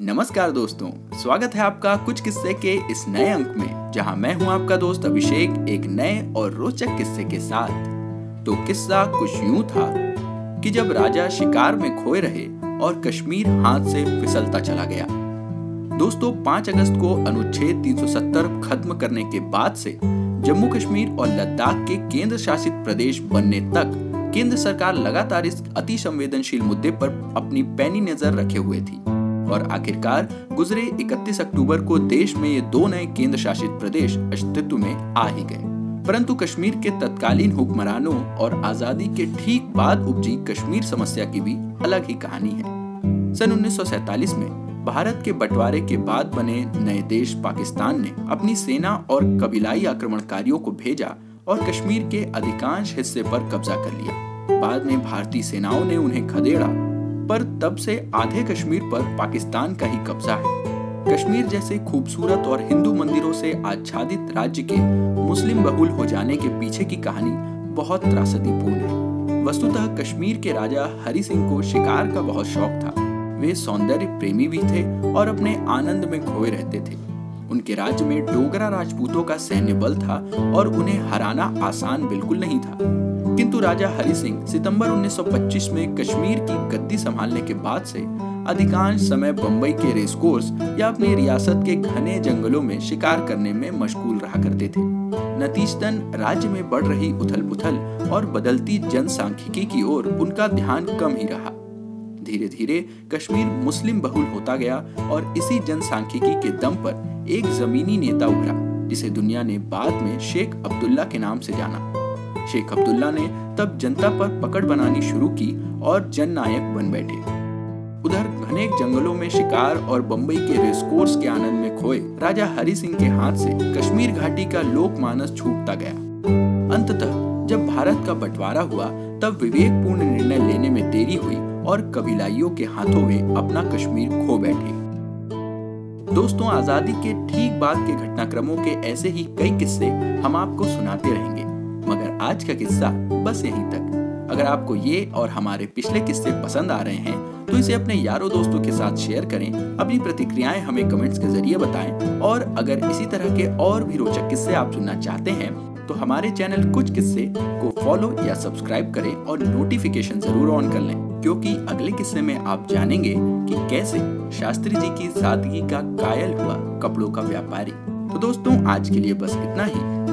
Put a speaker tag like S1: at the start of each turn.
S1: नमस्कार दोस्तों, स्वागत है आपका कुछ किस्से के इस नए अंक में, जहाँ मैं हूँ आपका दोस्त अभिषेक, एक नए और रोचक किस्से के साथ। तो किस्सा कुछ यूँ था कि जब राजा शिकार में खोए रहे और कश्मीर हाथ से फिसलता चला गया। दोस्तों 5 अगस्त को अनुच्छेद 370 खत्म करने के बाद से जम्मू कश्मीर और लद्दाख के केंद्र शासित प्रदेश बनने तक केंद्र सरकार लगातार इस अति संवेदनशील मुद्दे पर अपनी पैनी नज़र रखे हुए थी। और आखिरकार गुजरे 31 अक्टूबर को देश में ये दो नए केंद्र शासित प्रदेश अस्तित्व में आ ही गए। परंतु कश्मीर के तत्कालीन हुक्मरानों और आज़ादी के ठीक बाद उपजी कश्मीर समस्या की भी अलग ही कहानी है। सन उन्नीस में भारत के बंटवारे के बाद बने नए देश पाकिस्तान ने अपनी सेना और कबीलाई आक्रमणकारियों को भेजा और कश्मीर के अधिकांश हिस्से पर कब्जा कर लिया। बाद में भारतीय सेनाओं ने उन्हें खदेड़ा पर तब से आधे कश्मीर पर पाकिस्तान का ही कब्जा है। कश्मीर जैसे खूबसूरत और हिंदू मंदिरों से आच्छादित राज्य के मुस्लिम बहुल हो जाने के पीछे की कहानी बहुत त्रासदीपूर्ण है। वस्तुतः कश्मीर के राजा हरि सिंह को शिकार का बहुत शौक था। वे सौंदर्य प्रेमी भी थे और अपने आनंद में खोए रहते थे। उनके राज्य में डोगरा राजपूतों का सैन्य बल था और उन्हें हराना आसान बिल्कुल नहीं था। किंतु राजा हरि सिंह सितंबर 1925 में कश्मीर की गद्दी संभालने के बाद से अधिकांश समय बंबई के रेसकोर्स या अपनी रियासत के घने जंगलों में शिकार करने में मशगूल रहा करते थे। नतीजतन राज्य में बढ़ रही उथल पुथल और बदलती जनसांख्यिकी की ओर उनका ध्यान कम ही रहा। धीरे धीरे कश्मीर मुस्लिम बहुल होता गया और इसी जनसांख्यिकी के दम पर एक जमीनी नेता उभरा, जिसे दुनिया ने बाद में शेख अब्दुल्ला के नाम से जाना। शेख अब्दुल्ला ने तब जनता पर पकड़ बनानी शुरू की और जन नायक बन बैठे। उधर घने जंगलों में शिकार और बम्बई के रेसकोर्स के आनंद में खोए राजा हरि सिंह के हाथ से कश्मीर घाटी का लोकमानस छूटता गया। अंततः जब भारत का बंटवारा हुआ, तब विवेकपूर्ण निर्णय लेने में देरी हुई और कबीलाइयों के हाथों वे अपना कश्मीर खो बैठे। दोस्तों, आज़ादी के ठीक बाद के घटनाक्रमों के ऐसे ही कई किस्से हम आपको सुनाते रहेंगे। मगर आज का किस्सा बस यहीं तक। अगर आपको ये और हमारे पिछले किस्से पसंद आ रहे हैं तो इसे अपने यारों दोस्तों के साथ शेयर करें, अपनी प्रतिक्रियाएँ हमें कमेंट्स के ज़रिए बताएँ, और अगर इसी तरह के और भी रोचक किस्से आप सुनना चाहते हैं तो हमारे चैनल कुछ किस्से को फॉलो या सब्सक्राइब करें और नोटिफिकेशन ज़रूर ऑन कर लें, क्योंकि अगले किस्से में आप जानेंगे कि कैसे शास्त्री जी की सादगी का कायल हुआ कपड़ों का व्यापारी। तो दोस्तों, आज के लिए बस इतना ही।